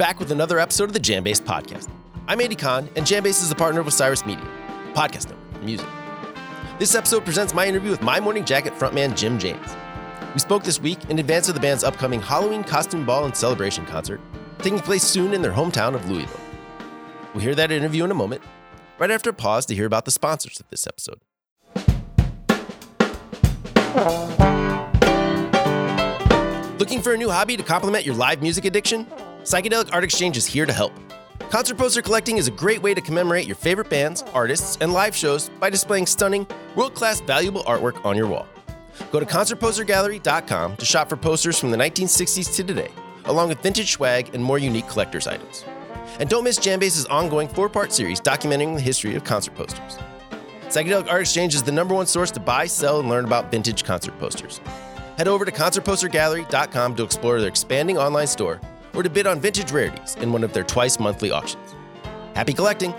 back with another episode of the Jambase podcast. I'm Andy Kahn, and Jambase is a partner of Osiris Media, podcast network music. This episode presents my interview with My Morning Jacket frontman Jim James. We spoke this week in advance of the band's upcoming Halloween costume ball and celebration concert, taking place soon in their hometown of Louisville. We'll hear that interview in a moment, right after a pause to hear about the sponsors of this episode. Looking for a new hobby to complement your live music addiction? Psychedelic Art Exchange is here to help. Concert poster collecting is a great way to commemorate your favorite bands, artists, and live shows by displaying stunning, world class, valuable artwork on your wall. Go to concertpostergallery.com to shop for posters from the 1960s to today, along with vintage swag and more unique collector's items. And don't miss Jambase's ongoing four part series documenting the history of concert posters. Psychedelic Art Exchange is the number one source to buy, sell, and learn about vintage concert posters. Head over to concertpostergallery.com to explore their expanding online store or to bid on vintage rarities in one of their twice monthly auctions. Happy collecting!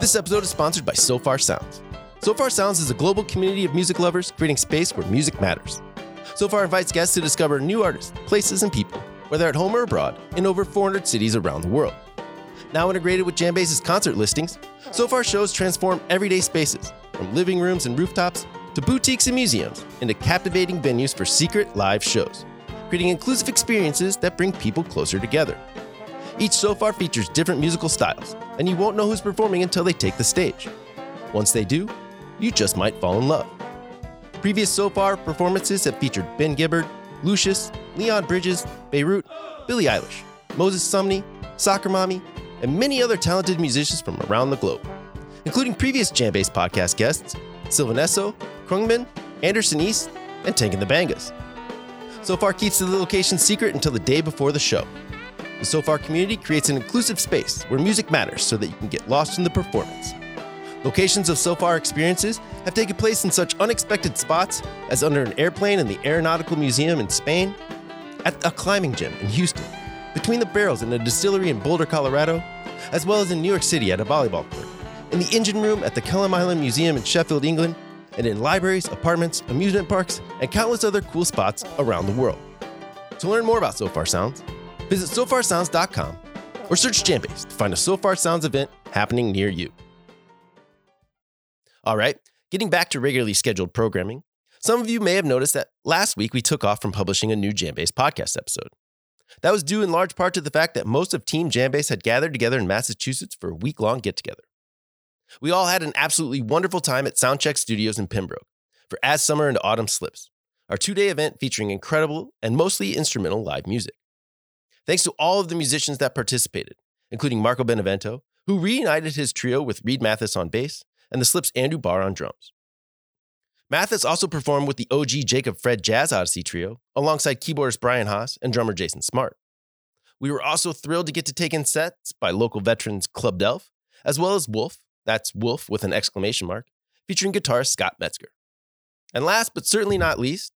This episode is sponsored by Sofar Sounds. Sofar Sounds is a global community of music lovers creating space where music matters. Sofar invites guests to discover new artists, places, and people, whether at home or abroad, in over 400 cities around the world. Now integrated with Jambase's concert listings, Sofar shows transform everyday spaces, from living rooms and rooftops to boutiques and museums into captivating venues for secret live shows, creating inclusive experiences that bring people closer together. Each Sofar features different musical styles, and you won't know who's performing until they take the stage. Once they do, you just might fall in love. Previous Sofar performances have featured Ben Gibbard, Lucius, Leon Bridges, Beirut, Billie Eilish, Moses Sumney, Soccer Mommy, and many other talented musicians from around the globe, including previous Jambase podcast guests Sylvan Esso, Khruangbin, Anderson East, and Tank and the Bangas. Sofar keeps the location secret until the day before the show. The Sofar community creates an inclusive space where music matters so that you can get lost in the performance. Locations of Sofar experiences have taken place in such unexpected spots as under an airplane in the Aeronautical Museum in Spain, at a climbing gym in Houston, between the barrels in a distillery in Boulder, Colorado, as well as in New York City at a volleyball court, in the engine room at the Kelham Island Museum in Sheffield, England, and in libraries, apartments, amusement parks, and countless other cool spots around the world. To learn more about Sofar Sounds, visit sofarsounds.com or search Jambase to find a Sofar Sounds event happening near you. All right, getting back to regularly scheduled programming, some of you may have noticed that last week we took off from publishing a new Jambase podcast episode. That was due in large part to the fact that most of Team Jambase had gathered together in Massachusetts for a week long get together. We all had an absolutely wonderful time at Soundcheck Studios in Pembroke for As Summer and Autumn Slips, our two day event featuring incredible and mostly instrumental live music. Thanks to all of the musicians that participated, including Marco Benevento, who reunited his trio with Reed Mathis on bass and the Slips' Andrew Barr on drums. Mathis also performed with the OG Jacob Fred Jazz Odyssey trio alongside keyboardist Brian Haas and drummer Jason Smart. We were also thrilled to get to take in sets by local veterans Club d'Elf, as well as Wolf, that's Wolf with an exclamation mark, featuring guitarist Scott Metzger. And last but certainly not least,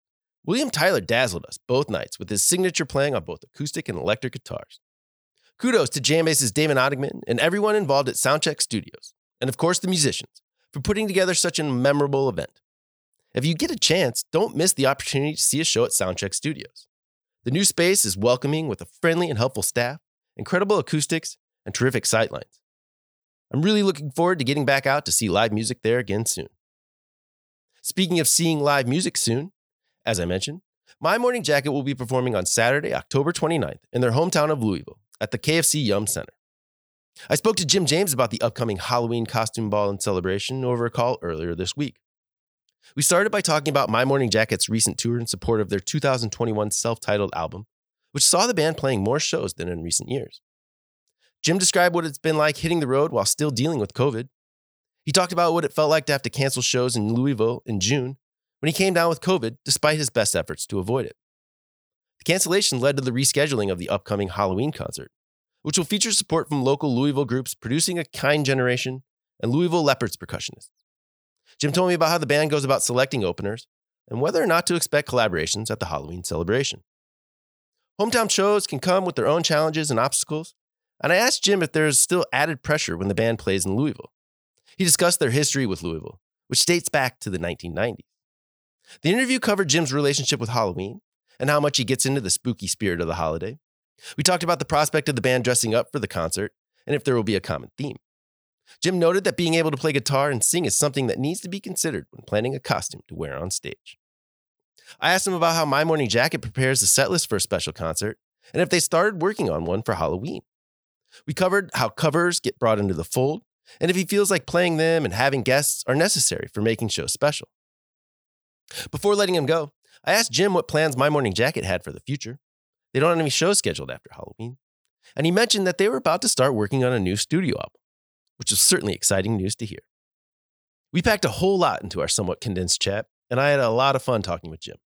William Tyler dazzled us both nights with his signature playing on both acoustic and electric guitars. Kudos to jam Jambase's Damon Oddingman and everyone involved at Soundcheck Studios, and of course the musicians, for putting together such a memorable event. If you get a chance, don't miss the opportunity to see a show at Soundcheck Studios. The new space is welcoming with a friendly and helpful staff, incredible acoustics, and terrific sightlines. I'm really looking forward to getting back out to see live music there again soon. Speaking of seeing live music soon, as I mentioned, My Morning Jacket will be performing on Saturday, October 29th in their hometown of Louisville at the KFC Yum Center. I spoke to Jim James about the upcoming Halloween costume ball and celebration over a call earlier this week. We started by talking about My Morning Jacket's recent tour in support of their 2021 self titled album, which saw the band playing more shows than in recent years. Jim described what it's been like hitting the road while still dealing with COVID. He talked about what it felt like to have to cancel shows in Louisville in June when he came down with COVID despite his best efforts to avoid it. The cancellation led to the rescheduling of the upcoming Halloween concert, which will feature support from local Louisville groups producing a kind generation and Louisville Leopards percussionists. Jim told me about how the band goes about selecting openers and whether or not to expect collaborations at the Halloween celebration. Hometown shows can come with their own challenges and obstacles, and I asked Jim if there is still added pressure when the band plays in Louisville. He discussed their history with Louisville, which dates back to the 1990s. The interview covered Jim's relationship with Halloween and how much he gets into the spooky spirit of the holiday, We talked about the prospect of the band dressing up for the concert and if there will be a common theme. Jim noted that being able to play guitar and sing is something that needs to be considered when planning a costume to wear on stage. I asked him about how My Morning Jacket prepares the setlist for a special concert and if they started working on one for Halloween. We covered how covers get brought into the fold and if he feels like playing them and having guests are necessary for making shows special. Before letting him go, I asked Jim what plans My Morning Jacket had for the future. They don't have any shows scheduled after Halloween. And he mentioned that they were about to start working on a new studio album, which is certainly exciting news to hear. We packed a whole lot into our somewhat condensed chat, and I had a lot of fun talking with Jim.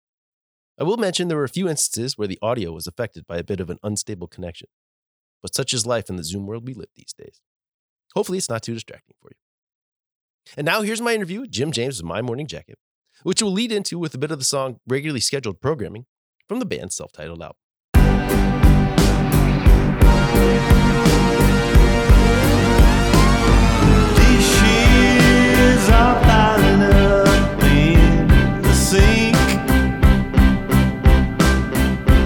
I will mention there were a few instances where the audio was affected by a bit of an unstable connection, but such is life in the Zoom world we live these days. Hopefully, it's not too distracting for you. And now here's my interview with Jim James of My Morning Jacket, which will lead into with a bit of the song regularly scheduled programming from the band's self titled album.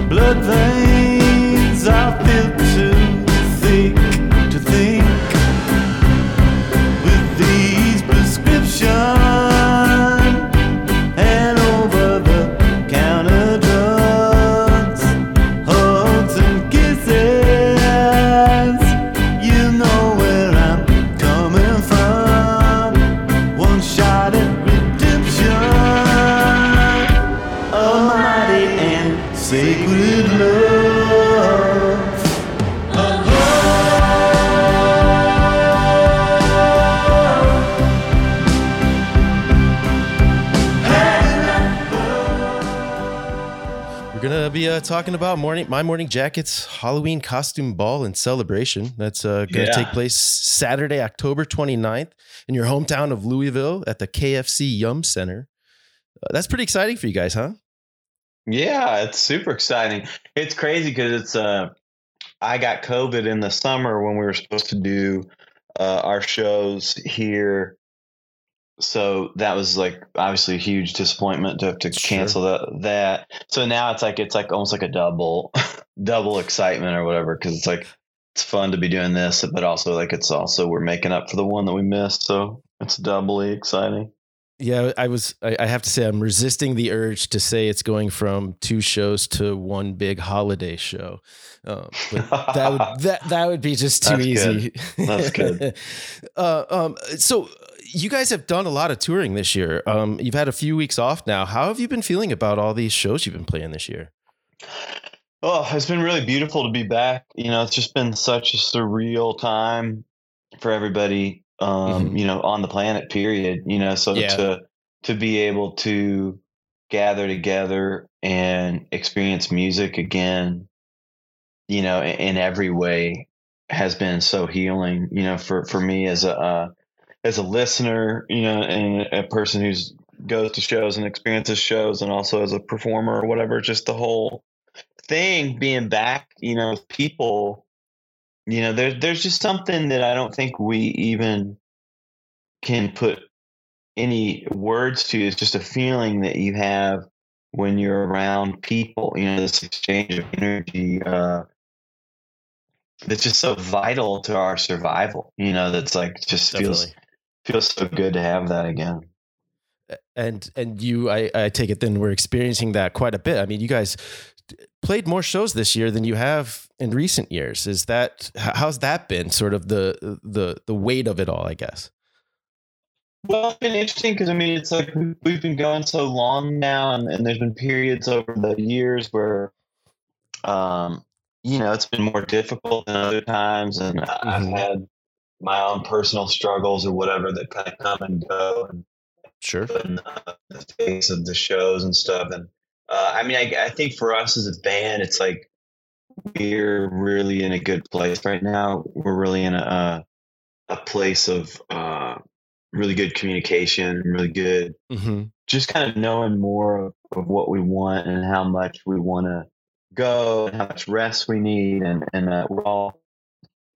blood veins be uh, talking about morning my morning jackets Halloween costume ball and celebration. That's uh, gonna Yeah. take place Saturday, October 29th in your hometown of Louisville at the KFC Yum Center. Uh, that's pretty exciting for you guys, huh? Yeah, it's super exciting. It's crazy because it's uh, I got COVID in the summer when we were supposed to do uh, our shows here. So that was like obviously a huge disappointment to have to Sure. cancel that. That so now it's like it's like almost like a double, double excitement or whatever because it's like it's fun to be doing this, but also like it's also we're making up for the one that we missed. So it's doubly exciting. Yeah, I was. I, I have to say, I'm resisting the urge to say it's going from two shows to one big holiday show. Um, but that would that that would be just too That's easy. That's good. uh, um, so you guys have done a lot of touring this year. Um, you've had a few weeks off now. How have you been feeling about all these shows you've been playing this year? Oh, it's been really beautiful to be back. You know, it's just been such a surreal time for everybody, um, Mhm. you know, on the planet, period. You know, so Yeah. to to be able to gather together and experience music again, you know, in, in every way has been so healing, you know, for, for me as a uh, as a listener, you know, and a person who's goes to shows and experiences shows and also as a performer or whatever, just the whole thing being back, you know, with people, you know, there's there's just something that I don't think we even can put any words to. It's just a feeling that you have when you're around people, you know, this exchange of energy, uh, that's just so vital to our survival, you know, that's like just feels feels so good to have that again. And and you, I, I take it then we're experiencing that quite a bit. I mean, you guys played more shows this year than you have in recent years. Is that how's that been? Sort of the the the weight of it all, I guess. Well, it's been interesting because I mean, it's like we- we've been going so long now, and, and there's been periods over the years where, um, you know, it's been more difficult than other times, and I- I've had my own personal struggles or whatever that kind of come and go, and Sure. in the, the face of the shows and stuff. And uh, I mean, I, I think for us as a band, it's like we're really in a good place right now. We're really in a a place of uh, really good communication, really good, hmm just kind of knowing more of, of what we want and how much we want to go, and how much rest we need, and and uh, we're all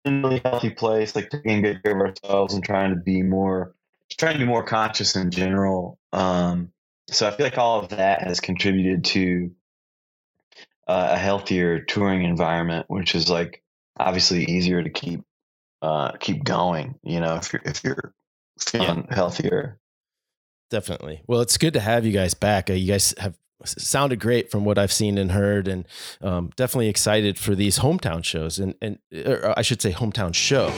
in a really healthy place, like taking good care of ourselves and trying to be more, trying to be more conscious in general. Um, so I feel like all of that has contributed to uh, a healthier touring environment, which is like obviously easier to keep uh, keep going. You know, if you're if you're feeling healthier. Definitely. Well, it's good to have you guys back. Uh, you guys have sounded great from what I've seen and heard, and um, definitely excited for these hometown shows, and and or I should say hometown show.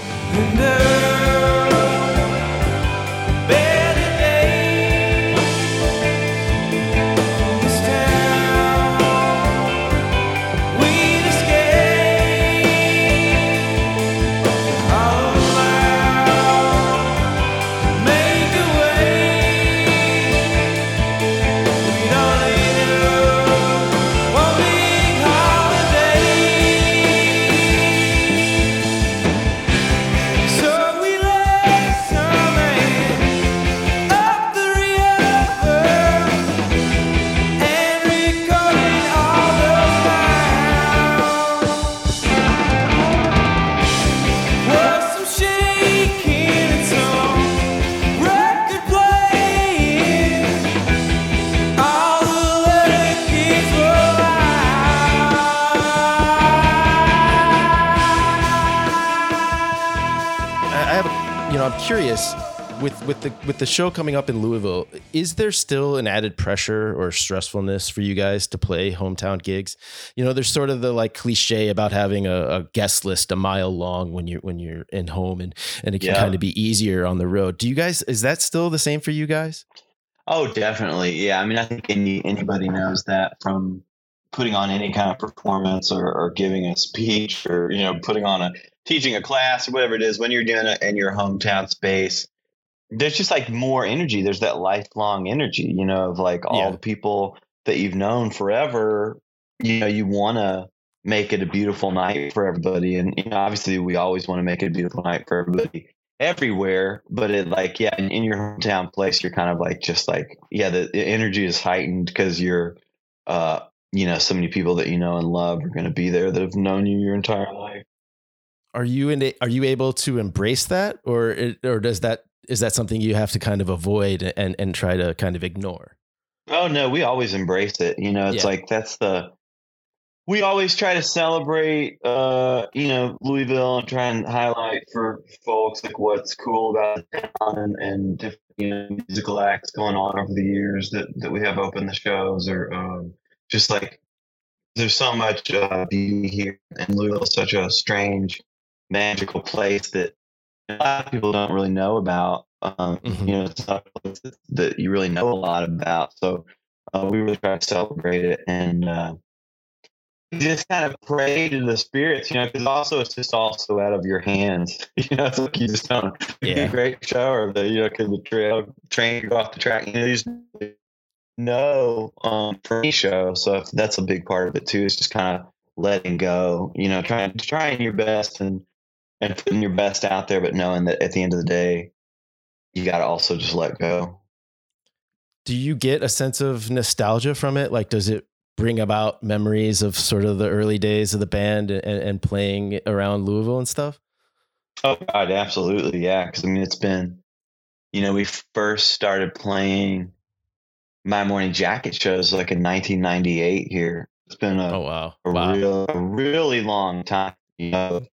With the with the show coming up in Louisville, is there still an added pressure or stressfulness for you guys to play hometown gigs? You know, there's sort of the like cliche about having a, a guest list a mile long when you're when you're in home, and and it can yeah. kind of be easier on the road. Do you guys is that still the same for you guys? Oh, definitely. Yeah, I mean, I think any anybody knows that from putting on any kind of performance or, or giving a speech or you know putting on a teaching a class or whatever it is when you're doing it in your hometown space there's just like more energy. There's that lifelong energy you know of like all yeah. the people that you've known forever you know you want to make it a beautiful night for everybody. And you know obviously we always want to make it a beautiful night for everybody everywhere. But it like yeah in, in your hometown place you're kind of like just like yeah the, the energy is heightened because you're uh you know so many people that you know and love are going to be there that have known you your entire life. Are you in are you able to embrace that? Or it, or does that is that something you have to kind of avoid and and try to kind of ignore oh no we always embrace it you know it's yeah. like that's the we always try to celebrate uh you know louisville and try and highlight for folks like what's cool about the town and, and different you know musical acts going on over the years that that we have open the shows or um just like there's so much uh, beauty here in louisville such a strange magical place that a lot of people don't really know about. Um, mm-hmm. You know, it's not a that you really know a lot about. So uh, we really try to celebrate it and uh, just kind of pray to the spirits, you know, because also it's just also out of your hands. You know, it's like you just don't yeah. a great show or the, you know, because the trail train go off the track. You know, you just know um, for any show. So that's a big part of it too. Is just kind of letting go. You know, trying trying your best and and putting your best out there, but knowing that at the end of the day, you got to also just let go. Do you get a sense of nostalgia from it? Like, does it bring about memories of sort of the early days of the band and, and playing around Louisville and stuff? Oh God, absolutely, yeah. Because I mean, it's been, you know, we first started playing my morning jacket shows like in 1998 here. It's been a, oh, wow. a wow. real, a really long time. You know,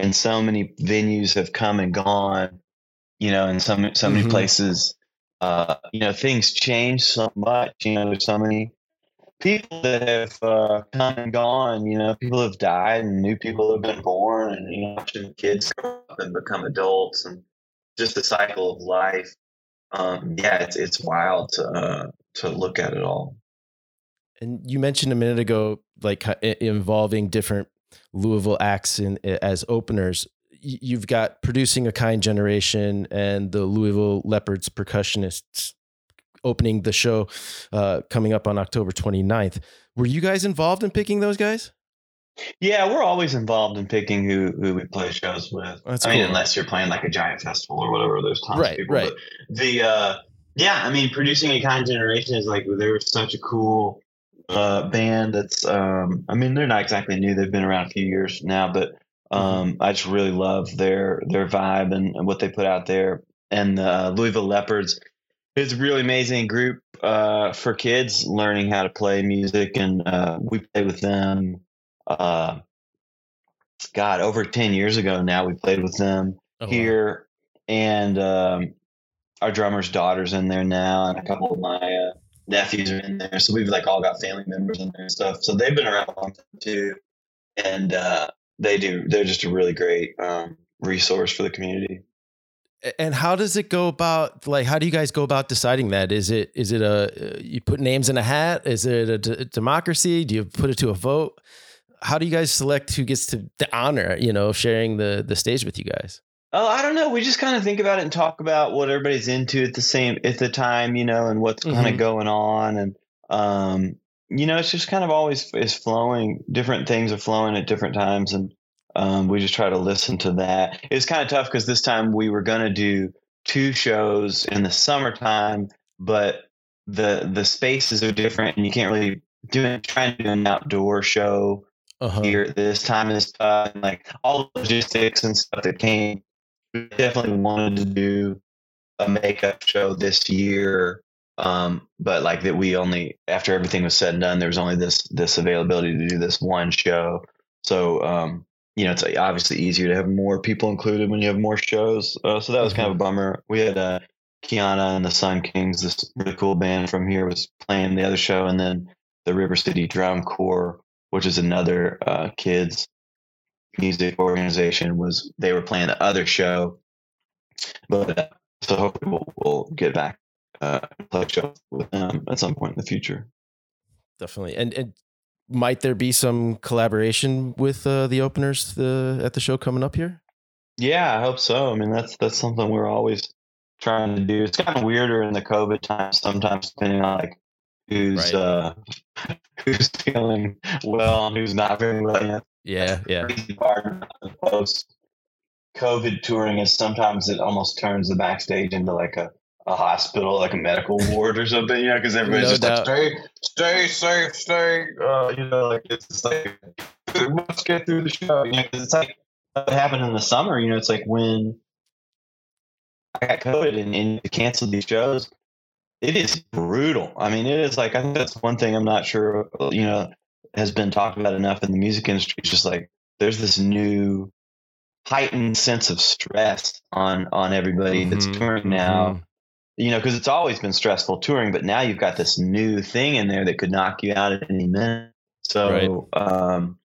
and so many venues have come and gone you know and so, so many mm-hmm. places uh, you know things change so much you know there's so many people that have uh, come and gone you know people have died and new people have been born and you know watching kids grow up and become adults and just the cycle of life um, yeah it's it's wild to uh, to look at it all and you mentioned a minute ago like involving different Louisville acts in, as openers. You've got producing a kind generation and the Louisville Leopards percussionists opening the show uh, coming up on October 29th. Were you guys involved in picking those guys? Yeah, we're always involved in picking who who we play shows with. That's I cool. mean, unless you're playing like a giant festival or whatever, there's tons right, people. Right, But the uh, yeah, I mean, producing a kind generation is like they were such a cool uh, band that's um, I mean they're not exactly new. They've been around a few years now, but mm-hmm. um, I just really love their their vibe and, and what they put out there. And the uh, Louisville Leopards, is a really amazing group uh, for kids learning how to play music, and uh, we played with them. Uh, God, over ten years ago now, we played with them Oh, wow. here, and um, our drummer's daughter's in there now, and a couple of my nephews are in there. So we've like all got family members in there and stuff. So they've been around a long time too, and uh, they do. They're just a really great um, resource for the community. And how does it go about? Like, how do you guys go about deciding that? Is it is it a uh, you put names in a hat? Is it a democracy? Do you put it to a vote? How do you guys select who gets to the honor? You know, sharing the the stage with you guys. Oh, I don't know. We just kind of think about it and talk about what everybody's into at the same at the time, you know, and what's kind Mhm. of going on, and um, you know, it's just kind of always is flowing. Different things are flowing at different times, and um, we just try to listen to that. It's kind of tough because this time we were gonna do two shows in the summertime, but the the spaces are different, and you can't really do it. Trying to do an outdoor show Uh-huh. here at this time is tough, and like all the logistics and stuff that came. We definitely wanted to do a makeup show this year, um, but like that we only after everything was said and done, there was only this this availability to do this one show. So um, you know, it's obviously easier to have more people included when you have more shows. Uh, so that was kind of a bummer. We had uh, Kiana and the Sun Kings, this really cool band from here, was playing the other show, and then the River City Drum Corps which is another uh, kids music organization, was they were playing the other show. But uh, so hopefully we'll, we'll get back uh, play show with them at some point in the future. Definitely. And and might there be some collaboration with uh, the openers the, at the show coming up here? Yeah, I hope so. I mean, that's that's something we're always trying to do. It's kind of weirder in the COVID times sometimes, depending on like who's Right. uh, who's feeling well and who's not feeling well. Yeah, yeah. post COVID touring is sometimes it almost turns the backstage into like a, a hospital, like a medical ward or something, you know, because everybody's No just doubt. like, stay, stay safe, stay, uh, you know, like it's like, let's get through the show, you know, it's like what happened in the summer, you know, it's like when I got COVID and, and you cancel these shows, it is brutal. I mean, it is like, I think that's one thing I'm not sure, you know, has been talked about enough in the music industry. It's just like there's this new heightened sense of stress on on everybody that's Mhm, touring now. mhm. You know, because it's always been stressful touring, but now you've got this new thing in there that could knock you out at any minute. So um,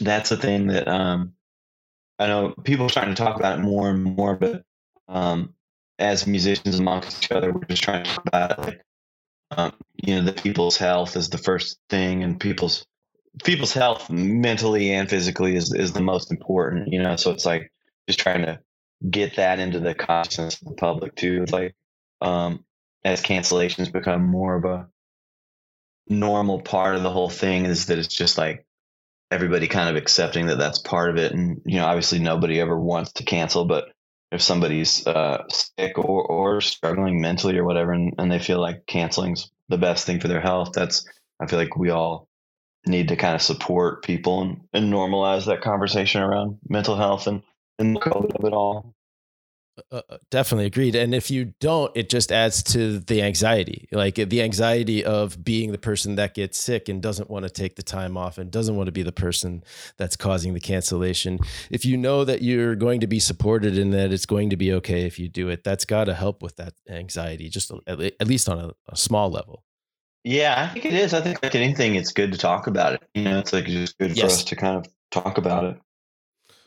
that's a thing that um, I know people are trying to talk about it more and more, but um, as musicians amongst each other, we're just trying to talk about it. Like, um, you know, the people's health is the first thing, and people's people's health mentally and physically is is the most important. You know, so it's like just trying to get that into the consciousness of the public too. It's like um, as cancellations become more of a normal part of the whole thing, is that it's just like everybody kind of accepting that that's part of it, and you know, obviously nobody ever wants to cancel, but if somebody's uh, sick or, or struggling mentally or whatever, and, and they feel like canceling's the best thing for their health, that's I feel like we all need to kind of support people and, and normalize that conversation around mental health and and the COVID of it all. Uh, uh, definitely agreed. And if you don't, it just adds to the anxiety, like the anxiety of being the person that gets sick and doesn't want to take the time off and doesn't want to be the person that's causing the cancellation. If you know that you're going to be supported and that it's going to be okay if you do it, that's got to help with that anxiety, just at least on a, a small level. Yeah, I think it is. I think like anything, it's good to talk about it. You know, it's like just good for us to kind of talk about it.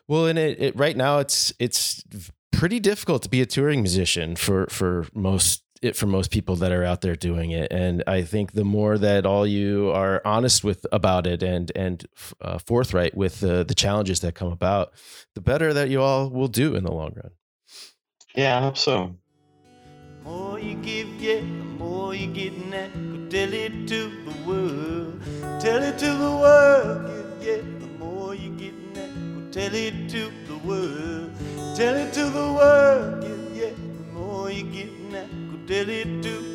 Well, and it, it right now it's it's pretty difficult to be a touring musician for for most it for most people that are out there doing it. And I think the more that all you are honest with about it and and uh, forthright with the the challenges that come about, the better that you all will do in the long run. Yeah, I hope so. more you give, yeah, the more you getting that. Go tell it to the world. Tell it to the world, yeah, yeah, the more tell it to the world. Tell it to the world, yeah, yeah, the more you getting now, Go tell it to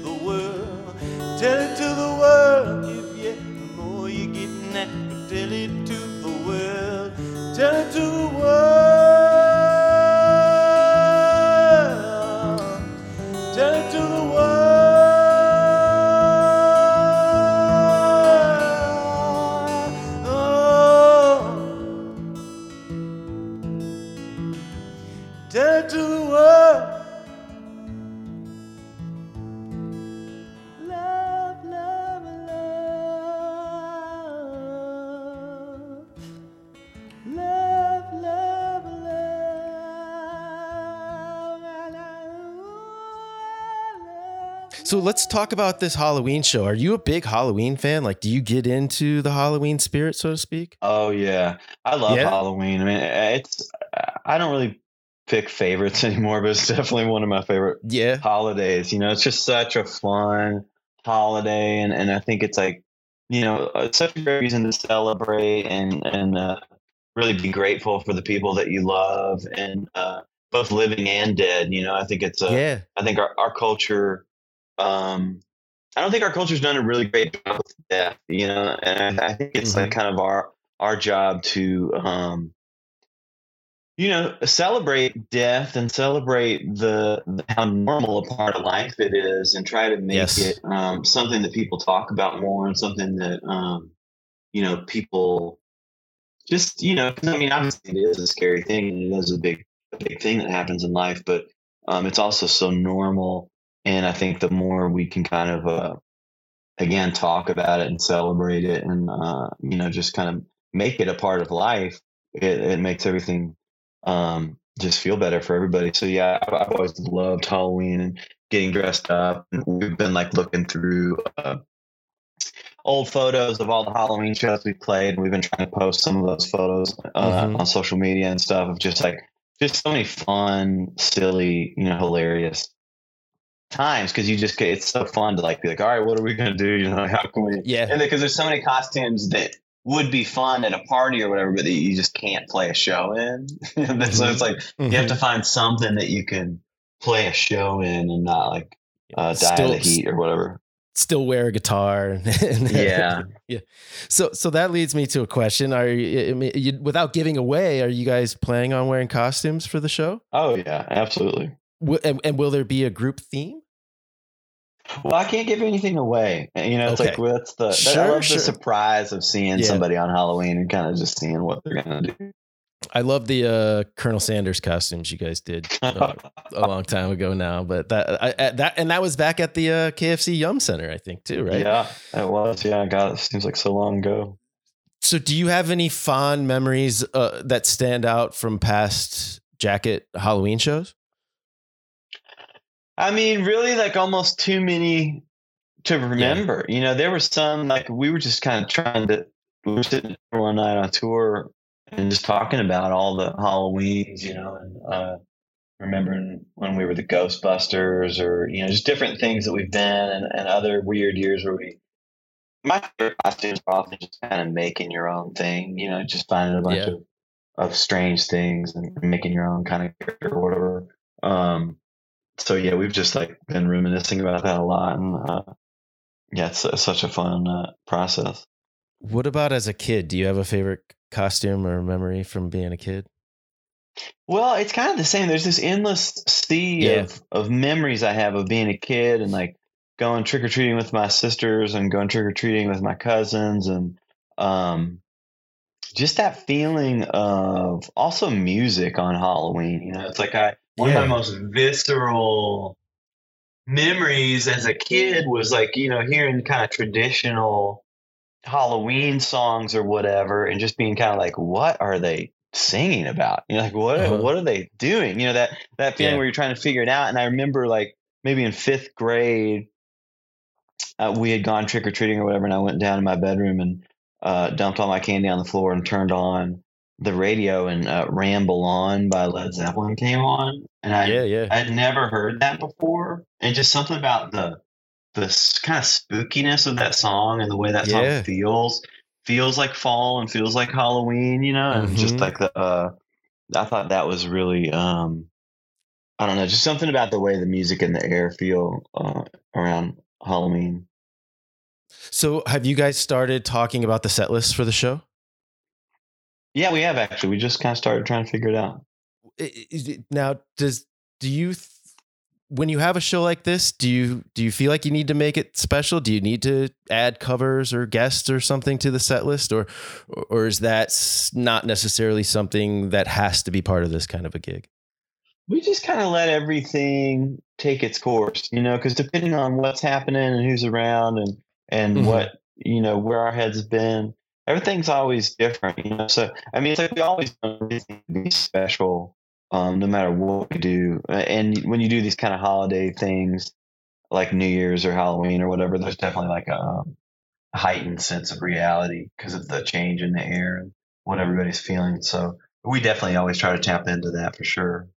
talk about this Halloween show. Are you a big Halloween fan? Like, do you get into the Halloween spirit, so to speak? Oh yeah, I love Yeah? Halloween. I mean, it's I don't really pick favorites anymore, but it's definitely one of my favorite Yeah. holidays. You know, it's just such a fun holiday, and and I think it's like you know it's such a great reason to celebrate and and uh, really be grateful for the people that you love, and uh, both living and dead. You know, I think it's a yeah. I think our, our culture, um, I don't think our culture's done a really great job with death, you know, and I, I think it's like kind of our, our job to, um, you know, celebrate death and celebrate the, the how normal a part of life it is, and try to make Yes. it um, something that people talk about more, and something that um, you know people just you know. I mean, obviously, it is a scary thing, and it is a big a big thing that happens in life, but um, it's also so normal. And I think the more we can kind of, uh, again, talk about it and celebrate it and, uh, you know, just kind of make it a part of life, it, it makes everything um, just feel better for everybody. So, yeah, I've, I've always loved Halloween and getting dressed up. And we've been like looking through uh, old photos of all the Halloween shows we played. And we've been trying to post some of those photos uh, Mhm. on social media and stuff of just like, just so many fun, silly, you know, hilarious times because you just get it's so fun to like be like, all right, what are we gonna do? You know, how can we? Yeah. And because there's so many costumes that would be fun at a party or whatever, but that you just can't play a show in. And then so it's like you have to find something that you can play a show in and not like uh, die Still- of the heat or whatever. Still wear a guitar. and- yeah, Yeah. So, so that leads me to a question: Are you, I mean, you, without giving away, are you guys planning on wearing costumes for the show? Oh yeah, absolutely. W- and, and will there be a group theme? Well, I can't give anything away. You know, it's Okay. like well, that's the that, I Sure, love sure. the surprise of seeing Yeah. somebody on Halloween and kind of just seeing what they're gonna do. I love the uh, Colonel Sanders costumes you guys did uh, a long time ago now, but that I, I- that and that was back at the uh, KFC Yum Center, I think, too, right? Yeah, it was. Yeah, God, it seems like so long ago. So, do you have any fond memories uh, that stand out from past Jacket Halloween shows? I mean, really, like almost too many to remember. You know, there were some like we were just kind of trying to. We were sitting there one night on tour and just talking about all the Halloweens, you know, and uh, remembering when we were the Ghostbusters or you know just different things that we've been and, and other weird years where we. My favorite costumes are often just kind of making your own thing, you know, just finding a bunch Yeah. of, of strange things and making your own kind of character or whatever. Um, so yeah, we've just like been reminiscing about that a lot, and uh, yeah, it's, it's such a fun uh, process. What about as a kid? Do you have a favorite costume or memory from being a kid? Well, it's kind of the same. There's this endless sea Yeah. of of memories I have of being a kid and like going trick or treating with my sisters and going trick or treating with my cousins and um, just that feeling of also music on Halloween. You know, it's like I one Yeah. of my most visceral memories as a kid was like you know hearing kind of traditional Halloween songs or whatever, and just being kind of like, what are they singing about? You know, like what Uh-huh. what are they doing? You know that that feeling Yeah. where you're trying to figure it out. And I remember like maybe in fifth grade, uh, we had gone trick or treating or whatever, and I went down to my bedroom and uh, dumped all my candy on the floor and turned on the radio, and uh, "Ramble On" by Led Zeppelin came on, and I yeah, yeah. I'd never heard that before, and just something about the the kind of spookiness of that song and the way that Yeah. song feels feels like fall and feels like Halloween, you know, and just Mhm. like the uh, I thought that was really um, I don't know, just something about the way the music and the air feel uh, around Halloween. So, have you guys started talking about the set list for the show? Yeah, we have actually. We just kind of started trying to figure it out. It- Now, does do you th- when you have a show like this, do you do you feel like you need to make it special? Do you need to add covers or guests or something to the set list, or or is that not necessarily something that has to be part of this kind of a gig? we just kind of let everything take its course, you know, because depending on what's happening and who's around and and Mhm. what you know where our heads have been, everything's always different, you know. So I mean, it's like we always be special, um, no matter what we do. And when you do these kind of holiday things, like New Year's or Halloween or whatever, there's definitely like a um, heightened sense of reality because of the change in the air and what everybody's feeling. So we definitely always try to tap into that for sure.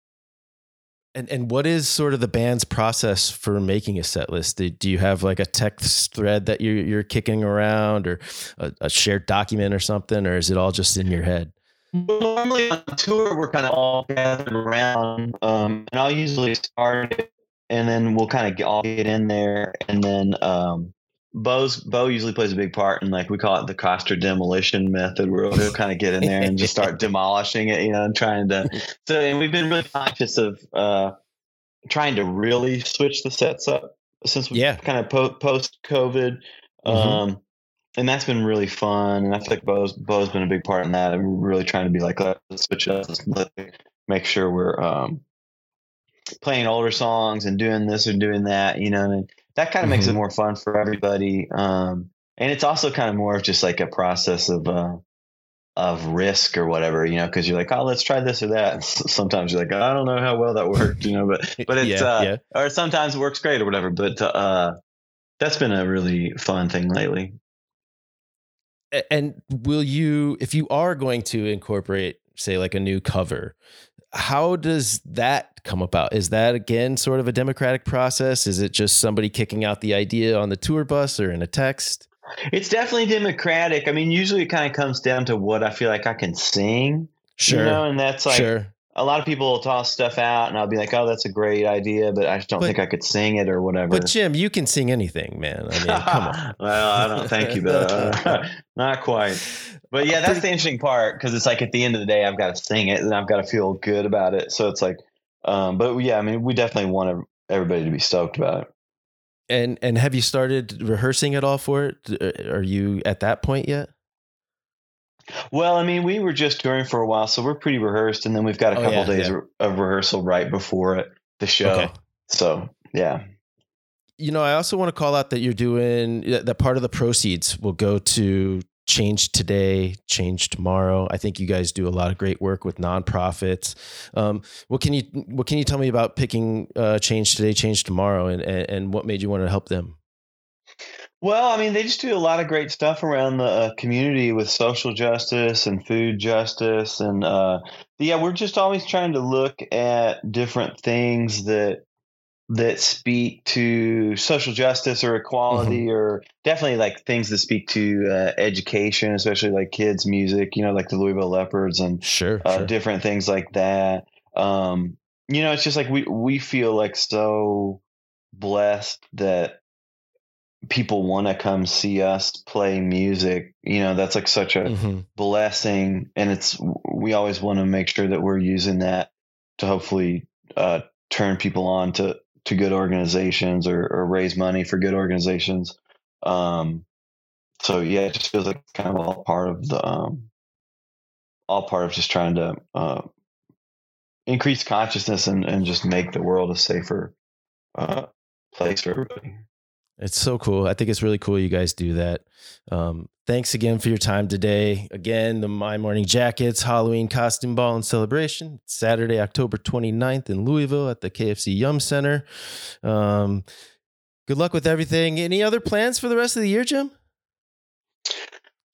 And and what is sort of the band's process for making a set list? Do, you have like a text thread that you're you're kicking around, or a, a shared document or something, or is it all just in your head? Normally on tour, we're kind of all gathered around, um, and I'll usually start it, and then we'll kind of all get in there, and then um, Bo's Bo usually plays a big part in like we call it the Koster demolition method, where he'll kind of get in there and just start demolishing it, you know, and trying to. So, and we've been really conscious of uh, trying to really switch the sets up since we Yeah. kind of po- post COVID, Mhm. um, and that's been really fun. And I feel like Bo's Bo's been a big part in that. And we're really trying to be like, let's switch up, let's make sure we're um, playing older songs and doing this and doing that, you know, and that kind of makes it Mhm. more fun for everybody. Um, and it's also kind of more of just like a process of, uh, of risk or whatever, you know, cause you're like, oh, let's try this or that. And sometimes you're like, I don't know how well that worked, you know, but, but it's, Yeah, uh, yeah. or sometimes it works great or whatever. But, uh, that's been a really fun thing lately. And will you, if you are going to incorporate, say, like a new cover, how does that come about? Is that again sort of a democratic process? Is it just somebody kicking out the idea on the tour bus or in a text? It's definitely democratic. I mean, usually it kind of comes down to what I feel like I can sing, Sure. you know, and that's like, sure. A lot of people will toss stuff out and I'll be like, oh, that's a great idea, but I just don't But- think I could sing it or whatever. But Jim, you can sing anything, man. I mean, come on. well, I don't thank you, but uh, not quite. But yeah, that's the interesting part because it's like at the end of the day, I've got to sing it and I've got to feel good about it. So it's like, um, but yeah, I mean, we definitely want everybody to be stoked about it. And and have you started rehearsing at all for it? Are you at that point yet? Well, I mean, we were just touring for a while, so we're pretty rehearsed, and then we've got a Oh, couple yeah, days yeah. of rehearsal right before it, the show. Okay. So yeah. You know, I also want to call out that you're doing that part of the proceeds will go to Change Today, Change Tomorrow. I think you guys do a lot of great work with nonprofits. Um, what can you what can you tell me about picking uh, Change Today, Change Tomorrow, and, and and what made you want to help them? Well, I mean, they just do a lot of great stuff around the uh, community with social justice and food justice, and uh, yeah, we're just always trying to look at different things that that speak to social justice or equality, or definitely like things that speak to uh, education, especially like kids' music. You know, like the Louisville Leopards and Sure, uh, sure. different things like that. Um, you know, it's just like we we feel like so blessed that people want to come see us play music. You know, that's like such a Mhm. blessing, and it's we always want to make sure that we're using that to hopefully uh, turn people on to to good organizations or, or raise money for good organizations. Um, so yeah, it just feels like kind of all part of the um, all part of just trying to uh, increase consciousness and, and just make the world a safer uh, place for everybody. It's so cool. I think it's really cool you guys do that. Um, thanks again for your time today. Again, the My Morning Jackets Halloween Costume Ball and Celebration, Saturday, October 29th in Louisville at the KFC Yum Center. Um, good luck with everything. Any other plans for the rest of the year, Jim?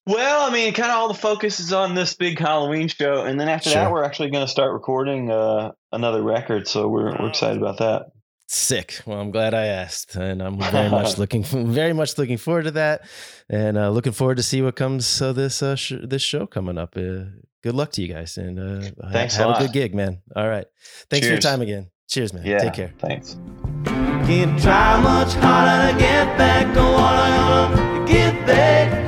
Well, I mean, kind of all the focus is on this big Halloween show, and then after Sure. that, we're actually going to start recording uh, another record. So we're we're excited about that. Sick. Well, I'm glad I asked, and I'm very much looking very much looking forward to that, and uh, looking forward to see what comes of this uh, sh- this show coming up. Uh, good luck to you guys, and uh, Thanks a have a, lot. good gig, man. All right, thanks for your time again. Cheers, man. Yeah, Take care. Thanks. Can't try much harder to get back to what I want to get back,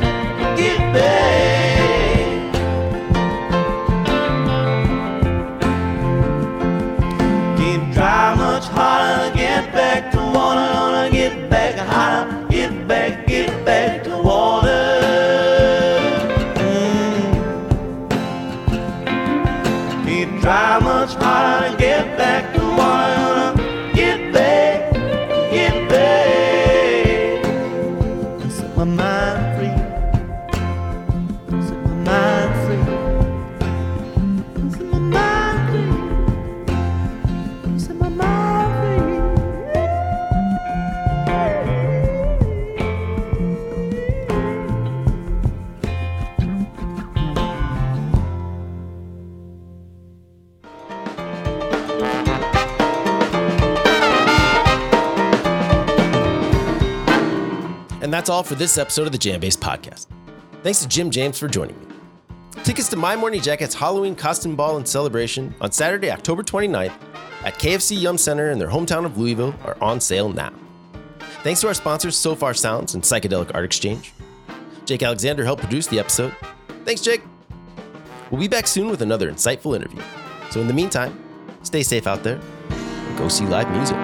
that's all for this episode of the JamBase Podcast. Thanks to Jim James for joining me. Tickets to My Morning Jacket's Halloween costume ball and celebration on Saturday, October 29th at KFC Yum Center in their hometown of Louisville are on sale now. Thanks to our sponsors, Sofar Sounds and Psychedelic Art Exchange. Jake Alexander helped produce the episode. Thanks, Jake. We'll be back soon with another insightful interview. So in the meantime, stay safe out there and go see live music.